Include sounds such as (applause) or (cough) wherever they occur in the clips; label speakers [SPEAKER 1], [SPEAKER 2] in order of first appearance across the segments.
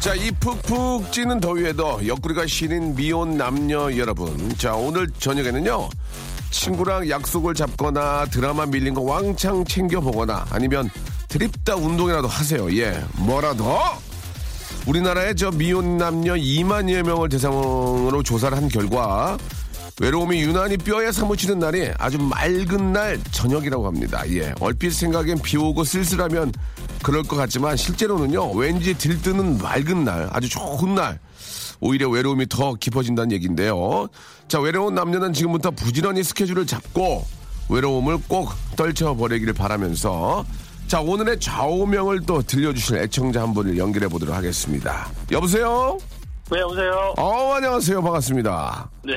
[SPEAKER 1] 자, 이 푹푹 찌는 더위에도 옆구리가 시린 미혼 남녀 여러분. 자, 오늘 저녁에는요. 친구랑 약속을 잡거나 드라마 밀린 거 왕창 챙겨보거나 아니면 드립다 운동이라도 하세요. 예. 뭐라도? 우리나라의 저 미혼 남녀 2만여 명을 대상으로 조사를 한 결과 외로움이 유난히 뼈에 사무치는 날이 아주 맑은 날 저녁이라고 합니다. 예. 얼핏 생각엔 비 오고 쓸쓸하면 그럴 것 같지만 실제로는요. 왠지 들뜨는 맑은 날, 아주 좋은 날. 오히려 외로움이 더 깊어진다는 얘기인데요. 자, 외로운 남녀는 지금부터 부지런히 스케줄을 잡고 외로움을 꼭 떨쳐버리기를 바라면서 자, 오늘의 좌우명을 또 들려주실 애청자 한 분을 연결해 보도록 하겠습니다. 여보세요?
[SPEAKER 2] 네, 여보세요?
[SPEAKER 1] 어, 안녕하세요. 반갑습니다.
[SPEAKER 2] 네.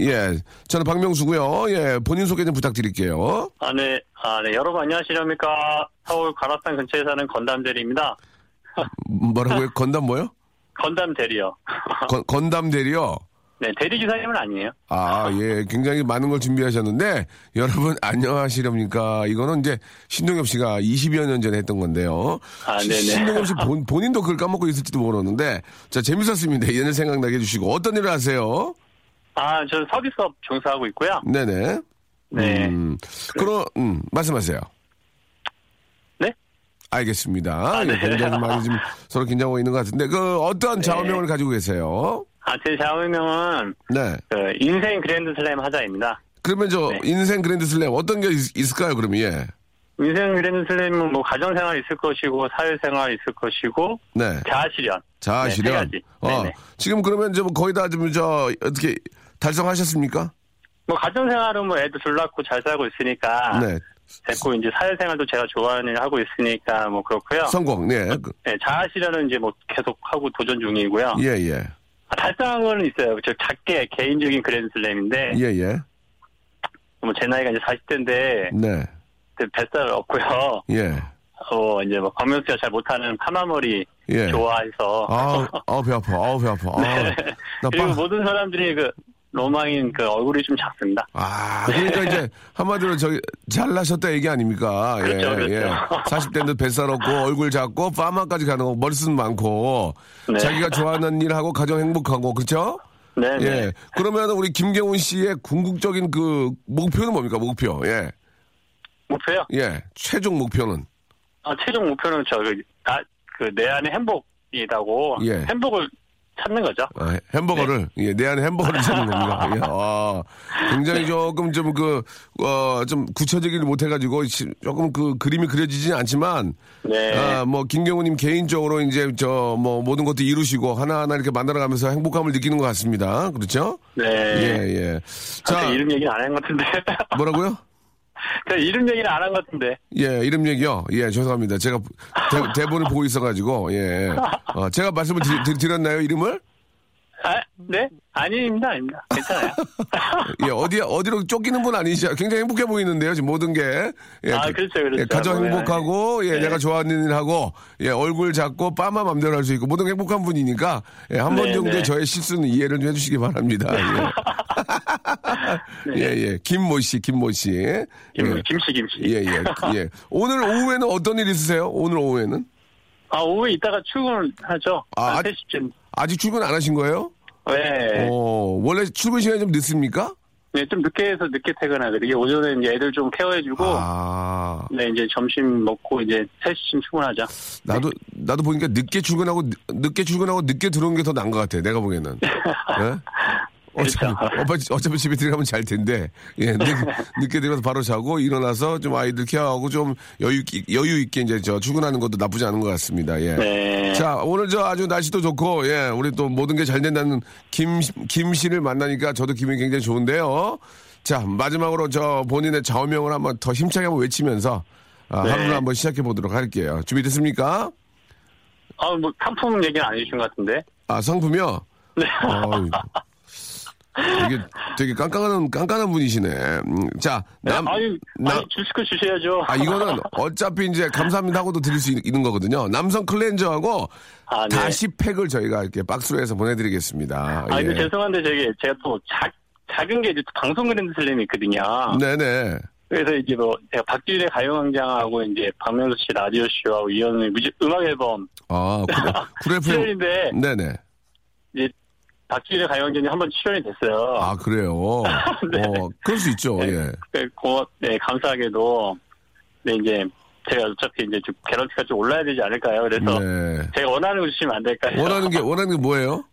[SPEAKER 1] 예, 저는 박명수고요. 예, 본인 소개 좀 부탁드릴게요.
[SPEAKER 2] 아, 네. 아, 네. 여러분 안녕하십니까. 서울 가락산 근처에 사는 건담 대리입니다.
[SPEAKER 1] 뭐라고요? 건담 뭐요?
[SPEAKER 2] 건담 대리요.
[SPEAKER 1] 건, 건담 대리요?
[SPEAKER 2] 네, 대리 기사님은 아니에요.
[SPEAKER 1] 아, 예, 굉장히 많은 걸 준비하셨는데, 여러분, (laughs) 안녕하시렵니까? 이거는 이제, 신동엽 씨가 20여 년 전에 했던 건데요.
[SPEAKER 2] 아,
[SPEAKER 1] 시-
[SPEAKER 2] 네네.
[SPEAKER 1] 신동엽 씨 본, (laughs) 본인도 그걸 까먹고 있을지도 모르는데, 자, 재밌었습니다. 옛날 생각나게 해주시고, 어떤 일을 하세요?
[SPEAKER 2] 아, 저 서비스업 종사하고 있고요.
[SPEAKER 1] 네네.
[SPEAKER 2] 네.
[SPEAKER 1] 음, 그럼, 음, 말씀하세요.
[SPEAKER 2] 네?
[SPEAKER 1] 알겠습니다.
[SPEAKER 2] 아, 네.
[SPEAKER 1] 예, 굉장히 많이 지금 (laughs) 서로 긴장하고 있는 것 같은데, 그, 어떤 좌우명을 가지고 계세요?
[SPEAKER 2] 아, 제 좌우명은
[SPEAKER 1] 네.
[SPEAKER 2] 그 인생 그랜드 슬램 하자입니다.
[SPEAKER 1] 그러면 저,
[SPEAKER 2] 네.
[SPEAKER 1] 인생 그랜드 슬램 어떤 게 있, 있을까요, 그럼, 예.
[SPEAKER 2] 인생 그랜드 슬램은 뭐 가정생활 있을 것이고 사회생활 있을 것이고
[SPEAKER 1] 네.
[SPEAKER 2] 자아실현.
[SPEAKER 1] 자,
[SPEAKER 2] 네,
[SPEAKER 1] 실현. 어. 지금 그러면 좀 거의 다 좀 저 어떻게 달성하셨습니까?
[SPEAKER 2] 뭐 가정생활은 뭐 애도 둘 낳고 잘 살고 있으니까
[SPEAKER 1] 네.
[SPEAKER 2] 됐고 이제 사회생활도 제가 좋아하는 일 하고 있으니까 뭐 그렇고요.
[SPEAKER 1] 성공. 네. 그-
[SPEAKER 2] 네, 자아실현은 이제 뭐 계속 하고 도전 중이고요.
[SPEAKER 1] 예, 예.
[SPEAKER 2] 아, 달성한 거는 있어요. 저 작게 개인적인 그랜드슬램인데
[SPEAKER 1] 예, 예.
[SPEAKER 2] 뭐제 나이가 이제 40대인데
[SPEAKER 1] 네.
[SPEAKER 2] 뱃살 없고요.
[SPEAKER 1] 예.
[SPEAKER 2] 어 이제 뭐 박명수가 잘 못하는 파마머리
[SPEAKER 1] 예.
[SPEAKER 2] 좋아해서
[SPEAKER 1] 아우, 아우 배 아파. 아우 배 아파. (laughs) 아우.
[SPEAKER 2] 네.
[SPEAKER 1] 나
[SPEAKER 2] 그리고
[SPEAKER 1] 빵.
[SPEAKER 2] 모든 사람들이 그 로망인 그 얼굴이 좀 작습니다.
[SPEAKER 1] 아, 그러니까 이제 한마디로 저기 잘나셨다 얘기 아닙니까?
[SPEAKER 2] 그렇죠,
[SPEAKER 1] 예,
[SPEAKER 2] 그렇죠.
[SPEAKER 1] 예. 40대인데 뱃살 없고 얼굴 작고 파마까지 가는 거 머리숱 많고
[SPEAKER 2] 네.
[SPEAKER 1] 자기가 좋아하는 일 하고 가정 행복하고 그렇죠?
[SPEAKER 2] 네, 네.
[SPEAKER 1] 예. 그러면 우리 김경훈 씨의 궁극적인 그 목표는 뭡니까? 목표. 예.
[SPEAKER 2] 목표요?
[SPEAKER 1] 예. 최종 목표는
[SPEAKER 2] 아, 최종 목표는 저그내 안에 행복이라고
[SPEAKER 1] 예.
[SPEAKER 2] 행복을 찾는 거죠.
[SPEAKER 1] 아, 햄버거를 예, 내 안에 햄버거를 찾는 겁니다. (laughs) 예, 아, 굉장히 조금 좀그어좀 구체적이지 못해가지고 시- 조금 그 그림이 그려지진 않지만
[SPEAKER 2] 네.
[SPEAKER 1] 아, 뭐 김경우님 개인적으로 이제 저 뭐 모든 것도 이루시고 하나 하나 이렇게 만들어가면서 행복감을 느끼는 것 같습니다. 그렇죠?
[SPEAKER 2] 네.
[SPEAKER 1] 예, 예.
[SPEAKER 2] 자,
[SPEAKER 1] 자,
[SPEAKER 2] 이름 얘기는 안 한 것 같은데.
[SPEAKER 1] 뭐라고요? (laughs)
[SPEAKER 2] 그 이름 얘기는 안 한 것 같은데.
[SPEAKER 1] 예, 이름 얘기요. 예, 죄송합니다. 제가 대, 본을 보고 있어가지고 예, 어, 제가 말씀을 드, 드, 드렸나요 이름을?
[SPEAKER 2] 아, 네? 아닙니다, 아닙니다. 괜찮아요. (laughs)
[SPEAKER 1] 예, 어디, 어디로 쫓기는 분 아니시죠? 굉장히 행복해 보이는데요, 지금 모든 게. 예,
[SPEAKER 2] 아,
[SPEAKER 1] 그-
[SPEAKER 2] 그렇죠, 그렇죠.
[SPEAKER 1] 예, 가정
[SPEAKER 2] 네.
[SPEAKER 1] 행복하고, 예,
[SPEAKER 2] 네.
[SPEAKER 1] 내가 좋아하는 일 하고, 예, 얼굴 작고, 빠마 맘대로 할 수 있고, 모든 게 행복한 분이니까, 예, 한번
[SPEAKER 2] 네,
[SPEAKER 1] 정도의
[SPEAKER 2] 네.
[SPEAKER 1] 저의 실수는 이해를 좀 해주시기 바랍니다. 예, (laughs) 예, 예. 김모 씨, 김모 씨. 예,
[SPEAKER 2] 김, 김씨, 김씨.
[SPEAKER 1] 예, 예, 예. 오늘 오후에는 어떤 일 있으세요? 오늘 오후에는?
[SPEAKER 2] 아, 오후에 이따가 출근을 하죠.
[SPEAKER 1] 아,
[SPEAKER 2] 한
[SPEAKER 1] 아-
[SPEAKER 2] 3시쯤.
[SPEAKER 1] 아직 출근 안 하신 거예요?
[SPEAKER 2] 네.
[SPEAKER 1] 어, 원래 출근 시간이 좀 늦습니까?
[SPEAKER 2] 네, 좀 늦게 해서 늦게 퇴근하거든요. 이게 오전에 이제 애들 좀 케어해주고,
[SPEAKER 1] 아. 아.
[SPEAKER 2] 네, 이제 점심 먹고 이제 3시쯤 출근하죠.
[SPEAKER 1] 나도 나도 보니까 늦게 출근하고 늦- 늦게 출근하고 늦게 들어온 게 더 나은 것 같아. 내가 보기에는. 예? (laughs) 어차피, 어차피, 어차피 집에 들어가면 잘 텐데, 예, 늦, (laughs) 늦게 들어가서 바로 자고, 일어나서 좀 아이들 케어하고 좀 여유, 있- 여유 있게 이제 저 출근하는 것도 나쁘지 않은 것 같습니다, 예.
[SPEAKER 2] 네.
[SPEAKER 1] 자, 오늘 저 아주 날씨도 좋고, 예, 우리 또 모든 게 잘 된다는 김, 김 씨를 만나니까 저도 기분이 굉장히 좋은데요. 자, 마지막으로 저 본인의 좌우명을 한번 더 힘차게 한번 외치면서, 아,
[SPEAKER 2] 네.
[SPEAKER 1] 하루를 한번 시작해 보도록 할게요. 준비됐습니까?
[SPEAKER 2] 아, 뭐 상품 얘기는 안 해주신 것 같은데.
[SPEAKER 1] 아, 상품이요?
[SPEAKER 2] 네.
[SPEAKER 1] 어이, 되게, 되게 깐깐한, 깐깐한 분이시네. 음, 자, 남,
[SPEAKER 2] 아니,
[SPEAKER 1] 남-
[SPEAKER 2] 아니 주실 거 주셔야죠.
[SPEAKER 1] 아, 이거는 어차피 이제 감사합니다 하고도 드릴 수 있- 있는 거거든요. 남성 클렌저하고
[SPEAKER 2] 아, 네.
[SPEAKER 1] 다시 팩을 저희가 이렇게 박스로 해서 보내드리겠습니다.
[SPEAKER 2] 아, 근데
[SPEAKER 1] 예.
[SPEAKER 2] 죄송한데 저기 제가 또 작, 작은 게 이제 또 방송 그랜드 슬램이 있거든요.
[SPEAKER 1] 네네.
[SPEAKER 2] 그래서 이제 뭐 제가 박지윤의 가요광장하고 이제 박명수 씨 라디오 쇼하고 이현우의 뮤직 음악 앨범
[SPEAKER 1] 아, 그래. 그래,
[SPEAKER 2] 출연인데
[SPEAKER 1] 네네.
[SPEAKER 2] 박지윤의 가요광장이 한번 출연이 됐어요.
[SPEAKER 1] 아, 그래요. (laughs)
[SPEAKER 2] 네.
[SPEAKER 1] 어, 그럴 수 있죠. 예.
[SPEAKER 2] 네, 고, 네, 감사하게도 네 이제 제가 어차피 이제 좀 개런티가 좀 올라야 되지 않을까요? 그래서
[SPEAKER 1] 네.
[SPEAKER 2] 제가 원하는 거 주시면 안 될까요?
[SPEAKER 1] 원하는 게, (laughs) 원하는 게 뭐예요?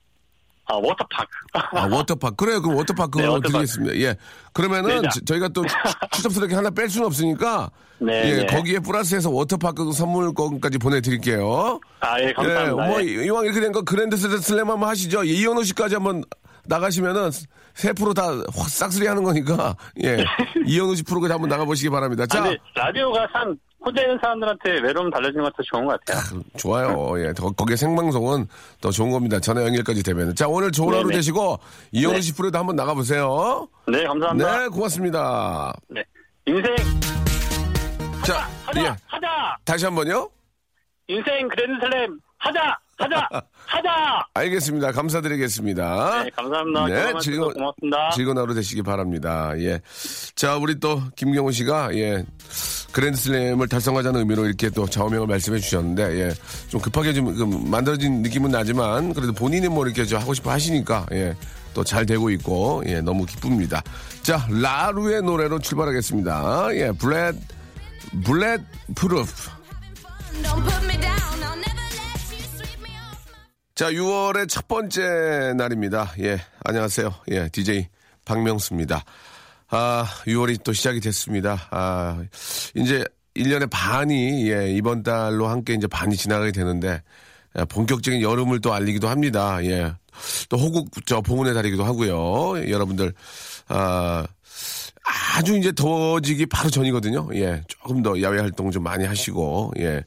[SPEAKER 2] 아 워터파크.
[SPEAKER 1] 아, 워터파크. 그래요. 그럼 워터파크
[SPEAKER 2] 네, 워터파크.
[SPEAKER 1] 드리겠습니다. 예. 그러면은
[SPEAKER 2] 네.
[SPEAKER 1] 저- 저희가 또 추- 추접스럽게 하나 뺄 수는 없으니까
[SPEAKER 2] 네,
[SPEAKER 1] 예,
[SPEAKER 2] 네.
[SPEAKER 1] 거기에 플러스해서 워터파크 선물권까지 보내드릴게요.
[SPEAKER 2] 아, 예, 감사합니다.
[SPEAKER 1] 예, 뭐
[SPEAKER 2] 예.
[SPEAKER 1] 이- 이왕 이렇게 된 거 그랜드 슬- 슬램 한번 하시죠. 예, 이현우 씨까지 한번 나가시면은 세 프로 다 확 싹쓸이 하는 거니까 예 (laughs) 이현우 씨 프로까지 한번 나가보시기 바랍니다.
[SPEAKER 2] 아,
[SPEAKER 1] 자
[SPEAKER 2] 근데 라디오가 참 혼자 있는 사람들한테 외로움 달래주는 것도 좋은 것 같아요.
[SPEAKER 1] 좋아요. 예, 더- 거기에 생방송은 더 좋은 겁니다. 전화 연결까지 되면. 자 오늘 좋은 하루
[SPEAKER 2] 네네.
[SPEAKER 1] 되시고 이현우
[SPEAKER 2] 네.
[SPEAKER 1] 씨 프로도 한번 나가보세요.
[SPEAKER 2] 네, 감사합니다.
[SPEAKER 1] 네, 고맙습니다.
[SPEAKER 2] 네. 인생
[SPEAKER 1] 자,
[SPEAKER 2] 하자,
[SPEAKER 1] 예,
[SPEAKER 2] 하자.
[SPEAKER 1] 다시 한 번요.
[SPEAKER 2] 인생 그랜드슬램 하자, 하자, 하자.
[SPEAKER 1] 알겠습니다. 감사드리겠습니다.
[SPEAKER 2] 네, 감사합니다.
[SPEAKER 1] 네, 즐거,
[SPEAKER 2] 고맙습니다.
[SPEAKER 1] 즐거운 하루 되시기 바랍니다. 예. 자, 우리 또 김경호 씨가 예. 그랜드슬램을 달성하자는 의미로 이렇게 또 좌우명을 말씀해 주셨는데 예. 좀 급하게 좀 그, 만들어진 느낌은 나지만 그래도 본인이 뭐 이렇게 저 하고 싶어 하시니까 예. 또 잘 되고 있고 예. 너무 기쁩니다. 자, 라루의 노래로 출발하겠습니다. 예.
[SPEAKER 3] Bullet Bulletproof.
[SPEAKER 1] 자, 6월의 첫 번째 날입니다. 예, 안녕하세요. 예, DJ 박명수입니다. 아, 6월이 또 시작이 됐습니다. 아, 이제 1년의 반이, 예, 이번 달로 함께 이제 반이 지나가게 되는데, 예, 본격적인 여름을 또 알리기도 합니다. 예. 또 호국, 저, 봉운의 달이기도 하고요. 예, 여러분들, 아, 아주 이제 더워지기 바로 전이거든요. 예, 조금 더 야외 활동 좀 많이 하시고, 예.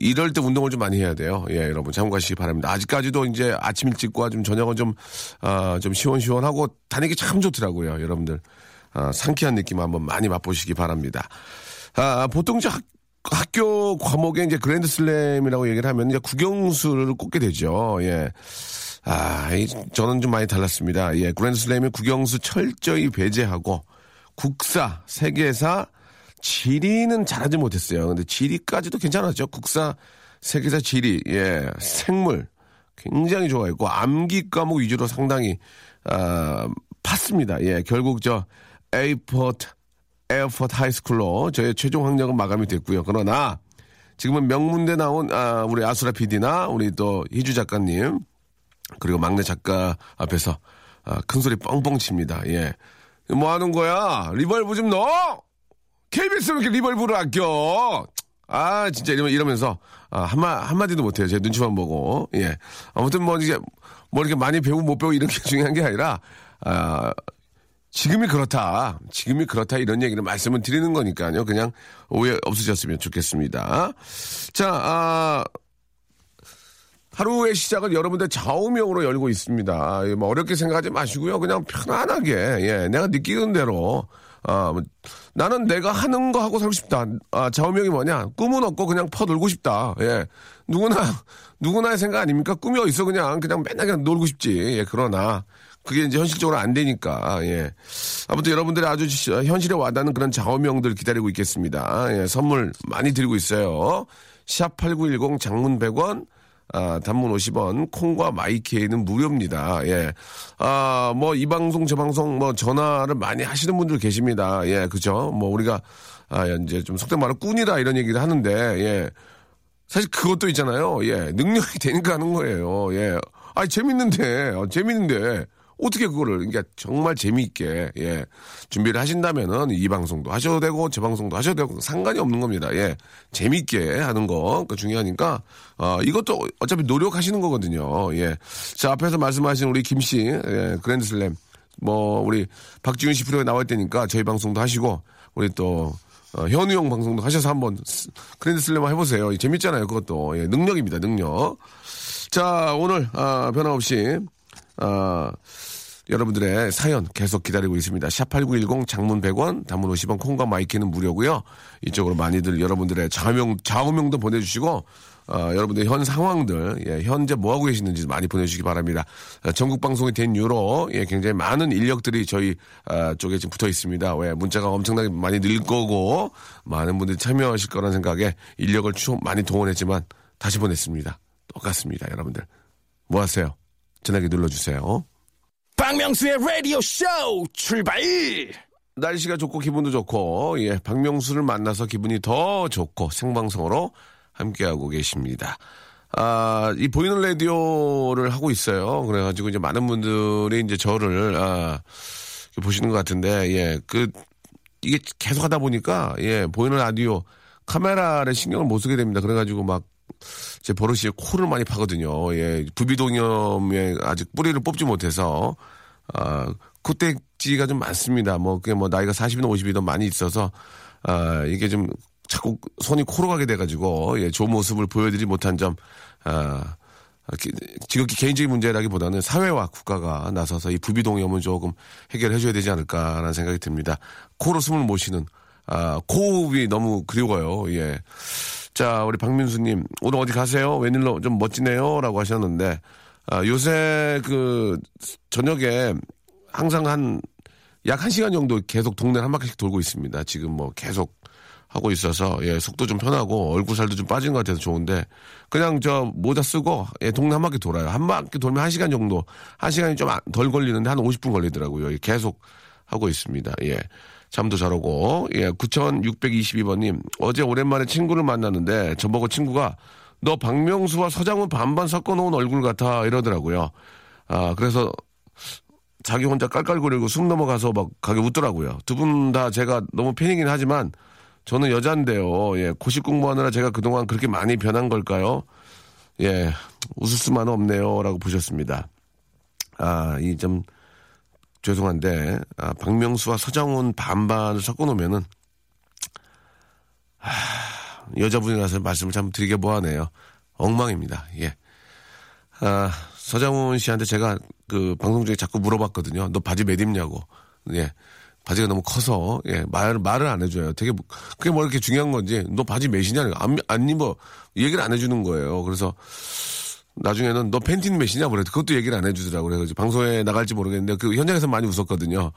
[SPEAKER 1] 이럴 때 운동을 좀 많이 해야 돼요. 예, 여러분 참고하시기 바랍니다. 아직까지도 이제 아침 일찍과 좀 저녁은 좀, 아, 좀 시원시원하고 다니기 참 좋더라고요. 여러분들. 아, 상쾌한 느낌 한번 많이 맛보시기 바랍니다. 아, 보통 이제 학, 학교 과목에 이제 그랜드 슬램이라고 얘기를 하면 이제 국영수를 꽂게 되죠. 예. 아, 이, 저는 좀 많이 달랐습니다. 예, 그랜드 슬램의 국영수 철저히 배제하고 국사, 세계사, 지리는 잘하지 못했어요. 근데 지리까지도 괜찮았죠. 국사, 세계사, 지리, 예, 생물 굉장히 좋아했고 암기 과목 위주로 상당히 아, 팠습니다. 예, 결국 저 에이포트 Airport High School로 저의 최종 학력은 마감이 됐고요. 그러나 지금은 명문대 나온 아, 우리 아수라 PD나 우리 또 희주 작가님 그리고 막내 작가 앞에서 아, 큰 소리 뻥뻥 칩니다. 예. 뭐 하는 거야? reverb 좀 넣어! KBS 왜 이렇게 reverb를 아껴? 아, 진짜 이러면, 이러면서, 아, 한마, 한마디도 못해요. 제 눈치만 보고. 예. 아무튼 뭐, 이게, 뭐 이렇게 많이 배우고 못 배우고 이런 게 (laughs) 중요한 게 아니라, 아, 지금이 그렇다. 지금이 그렇다. 이런 얘기를 말씀을 드리는 거니까요. 그냥 오해 없으셨으면 좋겠습니다. 자, 아, 하루의 시작은 여러분들 좌우명으로 열고 있습니다. 예, 뭐 어렵게 생각하지 마시고요. 그냥 편안하게, 예, 내가 느끼는 대로, 아, 뭐, 나는 내가 하는 거 하고 살고 싶다. 아, 좌우명이 뭐냐? 꿈은 없고 그냥 퍼놀고 싶다. 예. 누구나, (laughs) 누구나의 생각 아닙니까? 꿈이 어딨어, 그냥. 그냥 맨날 그냥 놀고 싶지. 예, 그러나, 그게 이제 현실적으로 안 되니까, 예. 아무튼 여러분들이 아주 시- 현실에 와닿는 그런 좌우명들 기다리고 있겠습니다. 예, 선물 많이 드리고 있어요. 샵8910 장문 100원, 아, 단문 50원, 콩과 마이케이는 무료입니다. 예. 아, 뭐, 이 방송, 저 방송, 뭐, 전화를 많이 하시는 분들 계십니다. 예, 그죠? 뭐, 우리가, 아, 이제 좀 속된 말로 꾼이다 이런 얘기를 하는데, 예. 사실 그것도 있잖아요. 예. 능력이 (laughs) 되니까 하는 거예요. 예. 아니, 재밌는데, 어, 재밌는데. 어떻게 그거를, 그러니까 정말 재미있게, 예. 준비를 하신다면은 이 방송도 하셔도 되고, 제 방송도 하셔도 되고, 상관이 없는 겁니다. 예. 재미있게 하는 거, 그 중요하니까, 어, 이것도 어차피 노력하시는 거거든요. 예. 자, 앞에서 말씀하신 우리 김 씨, 예. 그랜드슬램. 뭐, 우리 박지훈 씨 프로에 나올 때니까 저희 방송도 하시고, 우리 또, 어, 현우 형 방송도 하셔서 한번 스- 그랜드슬램 해보세요. 재밌잖아요, 그것도. 예, 능력입니다, 능력. 자, 오늘, 아, 변함없이, 아, 여러분들의 사연 계속 기다리고 있습니다. 샵8910 장문 100원, 단문 50원, 콩과 my K는 무료고요 이쪽으로 많이들 여러분들의 좌명, 좌우명도 보내주시고, 어, 여러분들 현 상황들, 예, 현재 뭐하고 계시는지 많이 보내주시기 바랍니다. 어, 전국 방송이 된 이후로, 예, 굉장히 많은 인력들이 저희, 아, 쪽에 지금 붙어 있습니다. 왜, 문자가 엄청나게 많이 늘 거고, 많은 분들이 참여하실 거라는 생각에 인력을 좀 많이 동원했지만, 다시 보냈습니다. 똑같습니다, 여러분들. 뭐 하세요? 전화기 눌러주세요.
[SPEAKER 4] 박명수의 라디오 쇼 출발!
[SPEAKER 1] 날씨가 좋고 기분도 좋고 예 박명수를 만나서 기분이 더 좋고 생방송으로 함께하고 계십니다. 아, 이 보이는 라디오를 하고 있어요. 그래가지고 이제 많은 분들이 이제 저를 아, 보시는 것 같은데 예 그 이게 계속 하다 보니까 예 보이는 라디오 카메라를 신경을 못 쓰게 됩니다. 그래가지고 막 제 버릇이 코를 많이 파거든요. 예, 부비동염에 아직 뿌리를 뽑지 못해서 아, 콧대지가 좀 많습니다. 뭐, 그게 뭐, 나이가 40이든 50이든 많이 있어서, 아, 이게 좀 자꾸 손이 코로 가게 돼가지고, 예, 좋은 모습을 보여드리지 못한 점, 아, 기- 지극히 개인적인 문제라기보다는 사회와 국가가 나서서 이 부비동염은 조금 해결해 줘야 되지 않을까라는 생각이 듭니다. 코로 숨을 못 쉬는, 아, 코호흡이 너무 그리워요. 예. 자, 우리 박민수님, 오늘 어디 가세요? 웬일로 좀 멋지네요? 라고 하셨는데, 아, 요새 그, 저녁에 항상 한, 약 한 시간 정도 계속 동네 한 바퀴씩 돌고 있습니다. 지금 뭐 계속 하고 있어서, 예, 속도 좀 편하고 얼굴 살도 좀 빠진 것 같아서 좋은데, 그냥 저 모자 쓰고, 예, 동네 한 바퀴 돌아요. 한 바퀴 돌면 한 시간 정도, 한 시간이 좀 덜 걸리는데 한 50분 걸리더라고요. 예, 계속 하고 있습니다. 예. 잠도 잘 오고, 예, 9622번님, 어제 오랜만에 친구를 만났는데, 저보고 친구가, 너 박명수와 서장훈 반반 섞어 놓은 얼굴 같아, 이러더라고요. 아, 그래서, 자기 혼자 깔깔거리고 숨 넘어가서 막 가게 웃더라고요. 두 분 다 제가 너무 팬이긴 하지만, 저는 여잔데요. 예, 고시 공부하느라 제가 그동안 그렇게 많이 변한 걸까요? 예, 웃을 수만은 없네요. 라고 보셨습니다. 아, 이 좀, 죄송한데, 아, 박명수와 서장훈 반반을 섞어놓으면은, 하, 여자분이라서 말씀을 참 드리게 뭐하네요. 엉망입니다. 예. 아, 서장훈 씨한테 제가 그 방송 중에 자꾸 물어봤거든요. 너 바지 몇 입냐고. 예. 바지가 너무 커서, 예, 말, 말을 안 해줘요. 되게, 뭐- 그게 뭐 이렇게 중요한 건지, 너 바지 몇이냐? 안, 안 입어. 얘기를 안 해주는 거예요. 그래서, 나중에는 너 팬티는 몇이냐? 그래. 그것도 얘기를 안 해주더라고요. 그래서 방송에 나갈지 모르겠는데, 그 현장에서 많이 웃었거든요.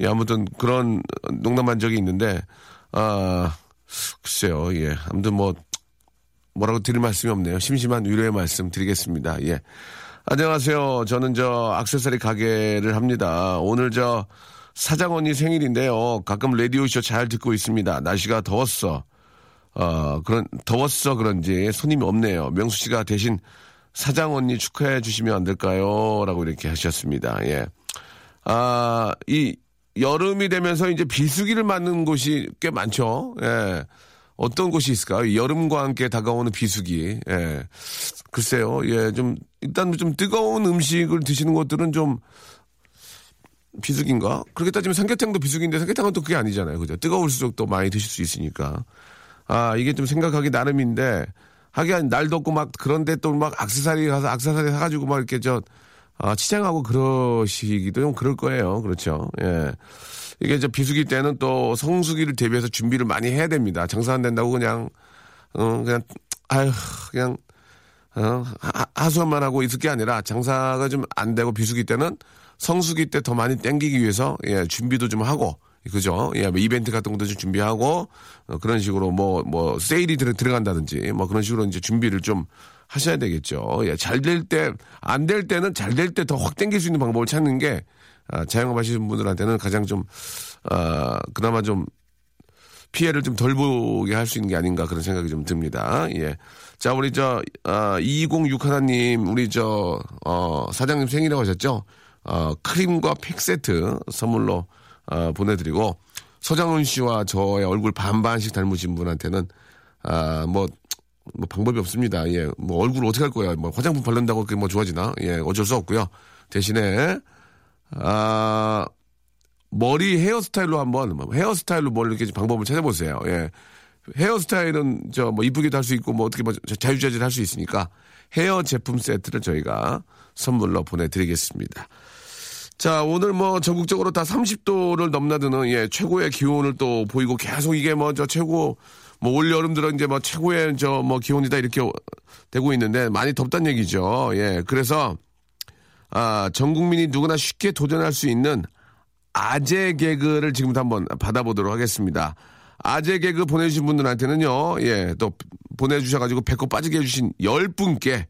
[SPEAKER 1] 예, 아무튼 그런 농담한 적이 있는데, 아, 글쎄요, 예. 아무튼 뭐, 뭐라고 드릴 말씀이 없네요. 심심한 위로의 말씀 드리겠습니다. 예. 안녕하세요. 저는 저 악세사리 가게를 합니다. 오늘 저 사장 언니 생일인데요. 가끔 라디오쇼 잘 듣고 있습니다. 날씨가 더웠어. 어, 그런, 더웠어 그런지 손님이 없네요. 명수 씨가 대신 사장 언니 축하해 주시면 안 될까요? 라고 이렇게 하셨습니다. 예. 아, 이 여름이 되면서 이제 비수기를 맞는 곳이 꽤 많죠. 예. 어떤 곳이 있을까요? 여름과 함께 다가오는 비수기. 예. 글쎄요. 예, 좀, 일단 좀 뜨거운 음식을 드시는 것들은 좀 비수기인가? 그렇게 따지면 삼계탕도 비수기인데 삼계탕은 또 그게 아니잖아요. 그죠? 뜨거울수록 또 많이 드실 수 있으니까. 아, 이게 좀 생각하기 나름인데, 하긴 날 덥고 막 그런데 또 막 악세사리 가서 악세사리 사가지고 막 이렇게 저, 아, 치장하고 그러시기도 좀 그럴 거예요. 그렇죠. 예. 이게 이제 비수기 때는 또 성수기를 대비해서 준비를 많이 해야 됩니다. 장사 안 된다고 그냥, 어, 그냥, 아휴, 그냥, 어, 하- 하소연만 하고 있을 게 아니라 장사가 좀 안 되고 비수기 때는 성수기 때 더 많이 땡기기 위해서 예, 준비도 좀 하고 그죠? 예, 뭐 이벤트 같은 것도 좀 준비하고 어, 그런 식으로 뭐뭐 세일이 들어, 들어간다든지 뭐 그런 식으로 이제 준비를 좀 하셔야 되겠죠. 예, 잘 될 때 안 될 때는 잘 될 때 더확 당길 수 있는 방법을 찾는 게 아, 자영업 하시는 분들한테는 가장 좀 아, 그나마 좀 피해를 좀 덜 보게 할 수 있는 게 아닌가 그런 생각이 좀 듭니다. 예. 자, 우리 저, 아, 206 하나님, 우리 저, 어, 사장님 생일이라고 하셨죠? 어, 크림과 팩 세트 선물로, 어, 보내드리고, 서장훈 씨와 저의 얼굴 반반씩 닮으신 분한테는, 아, 뭐, 뭐 방법이 없습니다. 예. 뭐 얼굴 어떻게 할 거야? 뭐 화장품 바른다고 그게 뭐 좋아지나? 예. 어쩔 수 없고요. 대신에, 아, 머리 헤어스타일로 한번 뭐 헤어스타일로 뭘 이렇게 방법을 찾아보세요. 예. 헤어스타일은 저 뭐 이쁘기도 할 수 있고 뭐 어떻게 뭐 자유자재로 할 수 있으니까 헤어 제품 세트를 저희가 선물로 보내드리겠습니다. 자 오늘 뭐 전국적으로 다 30도를 넘나드는 예 최고의 기온을 또 보이고 계속 이게 뭐 저 최고 뭐 올 여름 들어 이제 뭐 최고의 저 뭐 기온이다 이렇게 되고 있는데 많이 덥단 얘기죠. 예 그래서 아, 전 국민이 누구나 쉽게 도전할 수 있는 아재 개그를 지금부터 한번 받아보도록 하겠습니다. 아재 개그 보내주신 분들한테는요, 예, 또 보내주셔가지고 배꼽 빠지게 해주신 10분께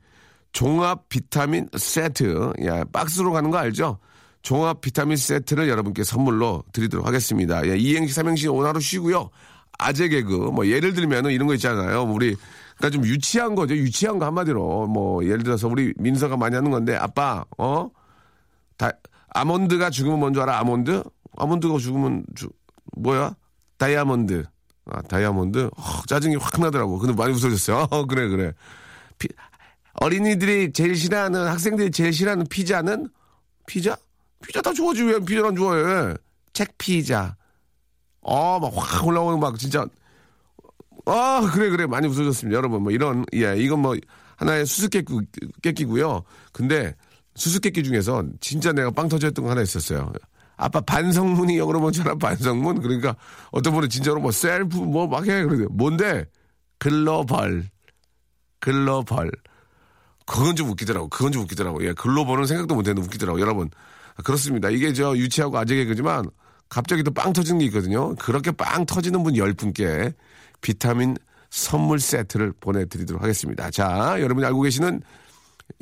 [SPEAKER 1] 종합 비타민 세트, 예, 박스로 가는 거 알죠? 종합 비타민 세트를 여러분께 선물로 드리도록 하겠습니다. 예, 이행시, 삼행시 오늘 하루 쉬고요. 아재 개그, 뭐, 예를 들면은 이런 거 있잖아요. 우리, 그니까 좀 유치한 거죠. 유치한 거 한마디로. 뭐, 예를 들어서 우리 민서가 많이 하는 건데, 아빠, 어? 다, 아몬드가 죽으면 뭔 줄 알아? 아몬드? 아몬드가 죽으면, 주, 뭐야? 다이아몬드. 아, 다이아몬드? 어, 짜증이 확 나더라고. 근데 많이 웃어졌어요. 어, 그래, 그래. 피- 어린이들이 제일 싫어하는, 학생들이 제일 싫어하는 피자는? 피자? 피자 다 좋아하지. 왜 피자를 안 좋아해? 책 피자. 어, 막확 올라오는 막 진짜. 아, 그래, 그래. 많이 웃어졌습니다. 여러분, 뭐 이런, 예, 이건 뭐 하나의 수수께끼, 고요 근데 수수께끼 중에서 진짜 내가 빵 터졌던 거 하나 있었어요. 아빠 반성문이 영어로 뭔지 알아? 반성문? 그러니까 어떤 분은 진짜로 뭐 셀프 뭐 막 해. 그러죠. 뭔데? 글로벌. 글로벌. 그건 좀 웃기더라고. 그건 좀 웃기더라고. 예, 글로벌은 생각도 못 했는데 웃기더라고. 여러분. 그렇습니다. 이게 저 유치하고 아재 개그지만 갑자기 또 빵 터지는 게 있거든요. 그렇게 빵 터지는 분 10분께 비타민 선물 세트를 보내드리도록 하겠습니다. 자, 여러분이 알고 계시는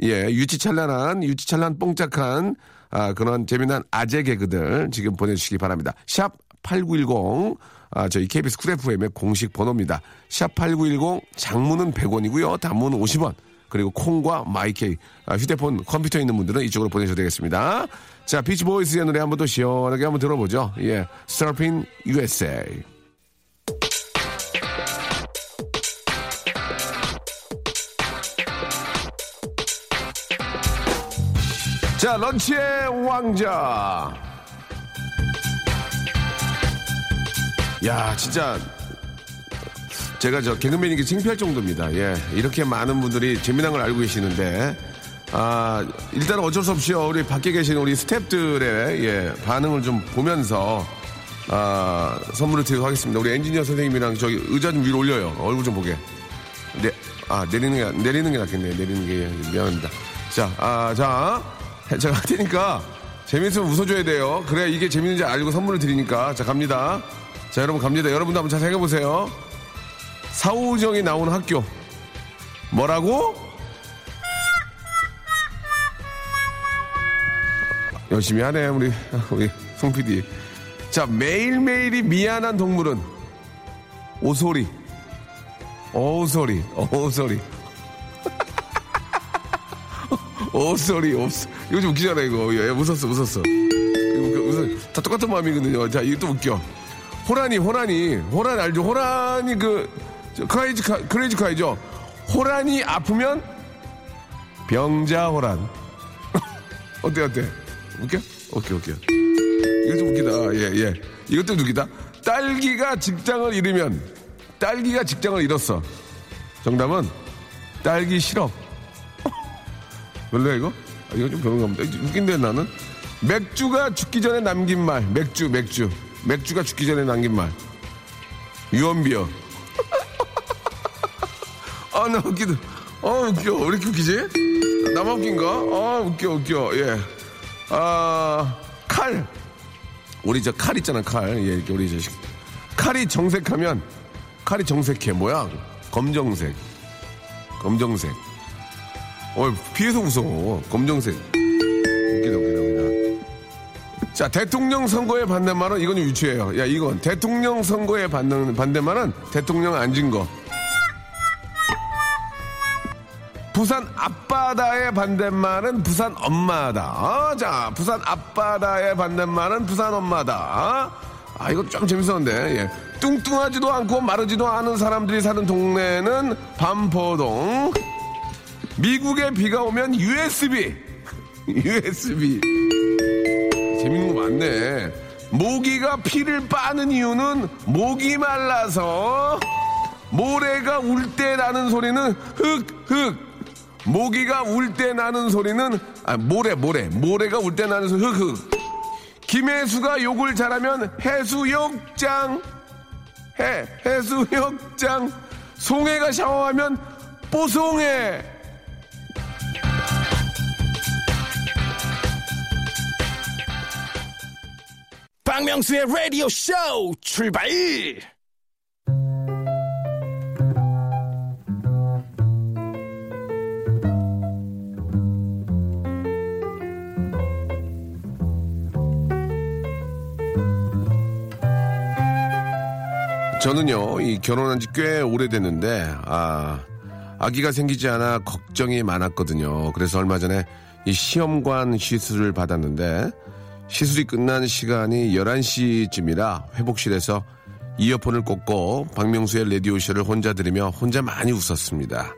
[SPEAKER 1] 예, 유치찬란한, 유치찬란 뽕짝한, 아, 그런 재미난 아재 개그들 지금 보내주시기 바랍니다. 샵 8910, 아, 저희 KBS 쿨 FM의 공식 번호입니다. 샵 8910, 장문은 100원이고요. 단문은 50원. 그리고 콩과 마이케이, 아, 휴대폰, 컴퓨터 있는 분들은 이쪽으로 보내셔도 되겠습니다. 자, 비치보이스의 노래 한번 더 시원하게 한번 들어보죠. 예, Surfing USA. 자, 런치의 왕자. 야, 진짜 제가 저 개그맨이기 창피할 정도입니다. 예, 이렇게 많은 분들이 재미난 걸 알고 계시는데 아, 일단 어쩔 수 없이요. 우리 밖에 계신 우리 스탭들의 예, 반응을 좀 보면서 아, 선물을 드리도록 하겠습니다. 우리 엔지니어 선생님이랑 저기 의자 좀 위로 올려요. 얼굴 좀 보게. 네, 아, 내리는 게, 내리는 게 낫겠네요. 내리는 게, 미안합니다. 자, 아, 자, 제가 할 테니까 재밌으면 웃어줘야 돼요. 그래야 이게 재밌는지 알고 선물을 드리니까. 자, 갑니다. 자, 여러분 갑니다. 여러분도 한번 잘 생각해보세요. 사우정이 나오는 학교. 뭐라고? 열심히 하네, 우리, 우리 송 PD. 자, 매일매일이 미안한 동물은 오소리. 오소리, 오소리. (laughs) 오소리, 오소 이거 좀 웃기잖아, 이거. 예, 웃었어, 웃었어. 웃어. 다 똑같은 마음이거든요. 자, 이거 또 웃겨. 호란이, 호란이. 호란 알죠? 호란이 그, 저, 크레이지 카, 크레이지 카이죠? 호란이 아프면 병자호란. (laughs) 어때, 어때? 웃겨? 오케이, 오케이. 좀 웃기다. 예, 예. 이것도 웃기다. 딸기가 직장을 잃으면, 딸기가 직장을 잃었어. 정답은 딸기 시럽. (laughs) 별로야, 이거? 아, 이거 좀 별론가 보다. 웃긴데, 나는. 맥주가 죽기 전에 남긴 말. 맥주, 맥주. 맥주가 죽기 전에 남긴 말. 유언비어. 아, 나 웃기다. 어, 웃겨. 왜 이렇게 웃기지? 나만 웃긴가? 아, 웃겨, 웃겨. 예. 아, 칼. 우리 저 칼 있잖아 칼. 예, 이렇게 우리 저 칼이 정색하면 칼이 정색해 뭐야? 검정색. 검정색. 어 피해서 웃어. 검정색. 웃기다 웃기다 웃기다. 자 대통령 선거에 반대말은 이건 좀 유치해요. 야 이건 대통령 선거에 반대 반대말은 대통령 앉은 거. 부산 앞바다의 반대말은 부산 엄마다. 어, 자, 부산 앞바다의 반대말은 부산 엄마다. 아, 이거 좀 재밌었는데. 예. 뚱뚱하지도 않고 마르지도 않은 사람들이 사는 동네는 반포동. 미국에 비가 오면 USB. (laughs) USB. 재밌는 거 많네. 모기가 피를 빠는 이유는 목이 말라서 모래가 울 때 나는 소리는 흑, 흑. 모기가 울 때 나는 소리는 아 모래 모래. 모래가 울 때 나는 소리 흑흑 김혜수가 욕을 잘하면 해수욕장. 해 해수욕장. 송해가 샤워하면 뽀송해.
[SPEAKER 4] 박명수의 라디오 쇼 출발!
[SPEAKER 1] 저는요 이 결혼한 지 꽤 오래됐는데 아 아기가 생기지 않아 걱정이 많았거든요 그래서 얼마 전에 이 시험관 시술을 받았는데 시술이 끝난 시간이 11시쯤이라 회복실에서 이어폰을 꽂고 박명수의 라디오쇼를 혼자 들으며 혼자 많이 웃었습니다.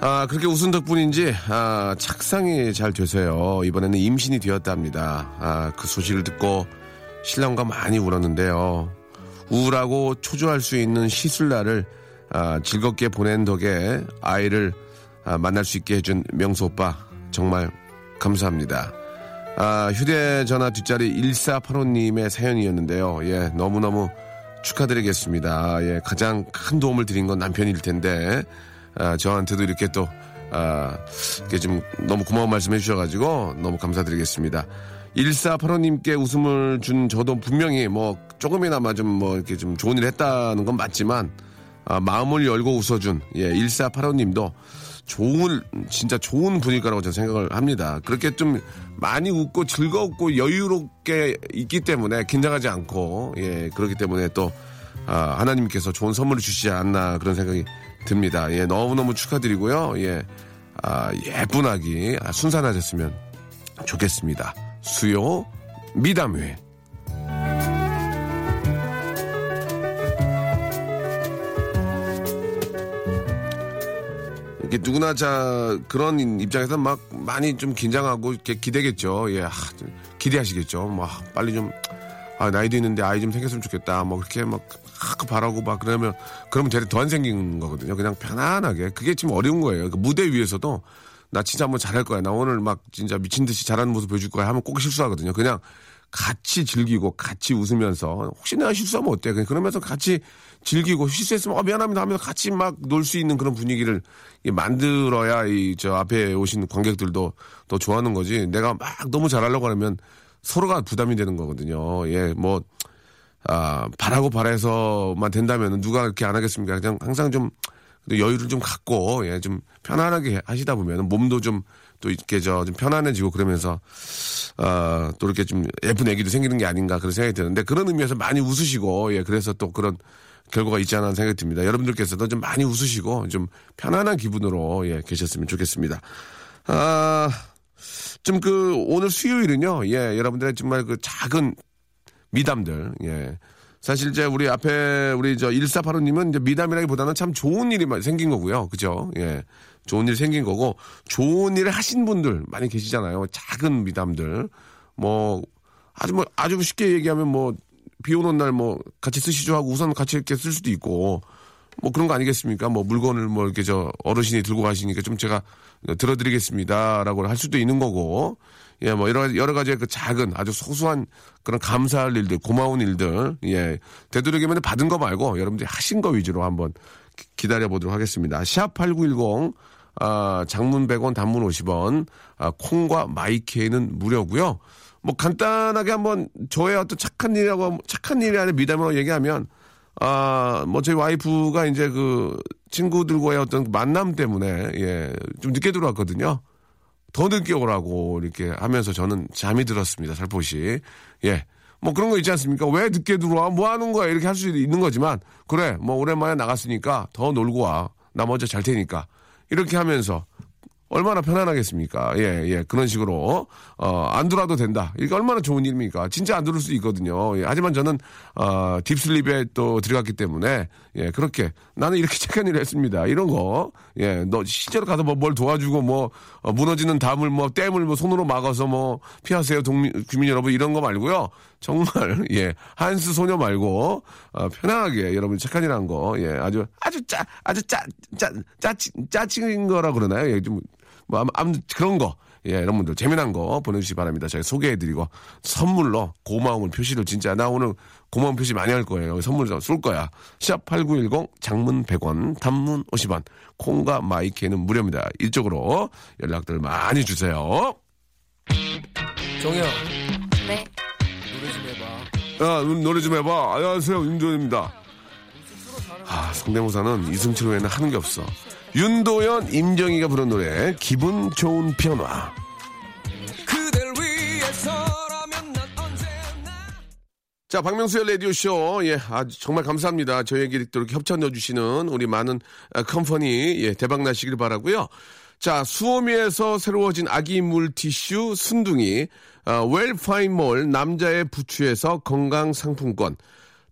[SPEAKER 1] 아, 그렇게 웃은 덕분인지, 아, 착상이 잘 되세요. 이번에는 임신이 되었답니다. 아, 그 소식을 듣고 신랑과 많이 울었는데요. 우울하고 초조할 수 있는 시술날을 아, 즐겁게 보낸 덕에 아이를 아, 만날 수 있게 해준 명수 오빠, 정말 감사합니다. 아, 휴대전화 뒷자리 1485님의 사연이었는데요. 예, 너무너무 축하드리겠습니다. 예, 가장 큰 도움을 드린 건 남편일 텐데, 아, 저한테도 이렇게 또, 아, 이렇게 좀 너무 고마운 말씀 해주셔가지고 너무 감사드리겠습니다. 1485님께 웃음을 준 저도 분명히 뭐 조금이나마 좀 뭐 이렇게 좀 좋은 일 했다는 건 맞지만, 아, 마음을 열고 웃어준, 예, 1485님도 좋은 진짜 좋은 분일 거라고 저는 생각을 합니다. 그렇게 좀 많이 웃고 즐겁고 여유롭게 있기 때문에 긴장하지 않고 예 그렇기 때문에 또 아, 하나님께서 좋은 선물을 주시지 않나 그런 생각이 듭니다. 예 너무 너무 축하드리고요. 예 아, 예쁜 아기 아, 순산하셨으면 좋겠습니다. 수요 미담회. 누구나 자 그런 입장에서 막 많이 좀 긴장하고 이렇게 기대겠죠. 예, 아, 좀 기대하시겠죠. 막 빨리 좀 아, 나이도 있는데 아이 좀 생겼으면 좋겠다. 뭐 그렇게 막 아, 바라고 막 그러면 그러면 되레 더안 생기는 거거든요. 그냥 편안하게 그게 지금 어려운 거예요. 그 무대 위에서도 나 진짜 한번 잘할 거야. 나 오늘 막 진짜 미친 듯이 잘하는 모습 보여줄 거야. 하면 꼭 실수하거든요. 그냥 같이 즐기고 같이 웃으면서 혹시 내가 실수하면 어때? 그러면서 같이 즐기고 실수했으면 어, 미안합니다 하면서 같이 막 놀 수 있는 그런 분위기를 이 만들어야 이 저 앞에 오신 관객들도 더 좋아하는 거지. 내가 막 너무 잘하려고 하면 서로가 부담이 되는 거거든요. 예, 뭐 아, 바라고 바라서만 된다면 누가 그렇게 안 하겠습니까? 그냥 항상 좀 여유를 좀 갖고 예, 좀 편안하게 하시다 보면 몸도 좀 또 이렇게 저 좀 편안해지고 그러면서 아, 또 이렇게 좀 예쁜 애기도 생기는 게 아닌가 그런 생각이 드는데 그런 의미에서 많이 웃으시고 예, 그래서 또 그런 결과가 있지 않나 생각이 듭니다. 여러분들께서도 좀 많이 웃으시고 좀 편안한 기분으로 예, 계셨으면 좋겠습니다. 아, 좀 그 오늘 수요일은요. 예, 여러분들의 정말 그 작은 미담들. 예. 사실 이제 우리 앞에 우리 저 1485님은 이제 미담이라기보다는 참 좋은 일이 생긴 거고요. 그죠? 예. 좋은 일 생긴 거고 좋은 일을 하신 분들 많이 계시잖아요. 작은 미담들. 뭐 아주 뭐 아주 쉽게 얘기하면 뭐 비 오는 날 뭐 같이 쓰시죠 하고 우선 같이 이렇게 쓸 수도 있고 뭐 그런 거 아니겠습니까? 뭐 물건을 뭐 이렇게 저 어르신이 들고 가시니까 좀 제가 들어드리겠습니다라고 할 수도 있는 거고 예, 뭐 여러 여러 가지의 그 작은 아주 소소한 그런 감사할 일들, 고마운 일들, 예, 되도록이면 받은 거 말고 여러분들이 하신 거 위주로 한번 기- 기다려 보도록 하겠습니다. 샵8910 아, 장문 100원, 단문 50원, 아, 콩과 마이케이는 무료고요. 뭐 간단하게 한번 저의 어떤 착한 일이라고 착한 일이 아니라 미담으로 얘기하면 아뭐 저희 와이프가 이제 그 친구들과의 어떤 만남 때문에 예 좀 늦게 들어왔거든요. 더 늦게 오라고 이렇게 하면서 저는 잠이 들었습니다. 살포시. 예. 뭐 그런 거 있지 않습니까? 왜 늦게 들어와? 뭐 하는 거야? 이렇게 할 수 있는 거지만, 그래, 뭐 오랜만에 나갔으니까 더 놀고 와. 나 먼저 잘 테니까. 이렇게 하면서 얼마나 편안하겠습니까? 예, 예. 그런 식으로, 어, 안 들어와도 된다. 이게 얼마나 좋은 일입니까? 진짜 안 들을 수 있거든요. 예, 하지만 저는, 어, 딥슬립에 또 들어갔기 때문에, 예, 그렇게. 나는 이렇게 (laughs) 착한 일을 했습니다. 이런 거. 예, 너 실제로 가서 뭐 뭘 도와주고 뭐, 어, 무너지는 담을 뭐, 댐을 뭐 손으로 막아서 뭐, 피하세요. 동민, 국민 여러분. 이런 거 말고요. 정말, (laughs) 예, 한스 소녀 말고, 어, 편안하게 여러분 착한 일한 거, 예, 아주, 아주 짜, 아주 짜, 짜, 짜치, 짜친 거라 그러나요? 예, 좀, 뭐, 아무- 아무튼 그런 거. 예, 여러분들 재미난 거 보내주시기 바랍니다. 제가 소개해드리고 선물로 고마움을 표시를 진짜 나 오늘 고마움 표시 많이 할 거예요. 선물 쏠 거야. 샵 8910 장문 100원 단문 50원 콩과 마이케이는 무료입니다. 이쪽으로 연락들 많이 주세요. 정혜야.
[SPEAKER 5] 네.
[SPEAKER 1] 야, 눈 노래 좀 해봐. 안녕하세요, 윤도현입니다. 아, 성대모사는 이승철 외에는 하는 게 없어. 윤도현, 임정희가 부른 노래, 기분 좋은 변화. 자, 박명수의 라디오쇼. 예, 아 정말 감사합니다. 저희에게 이렇게 협찬 넣어주시는 우리 많은 아, company, 예, 대박 나시길 바라고요 자, 수오미에서 새로워진 아기 물티슈 순둥이, 아, 웰파인몰 남자의 부추에서 건강 상품권,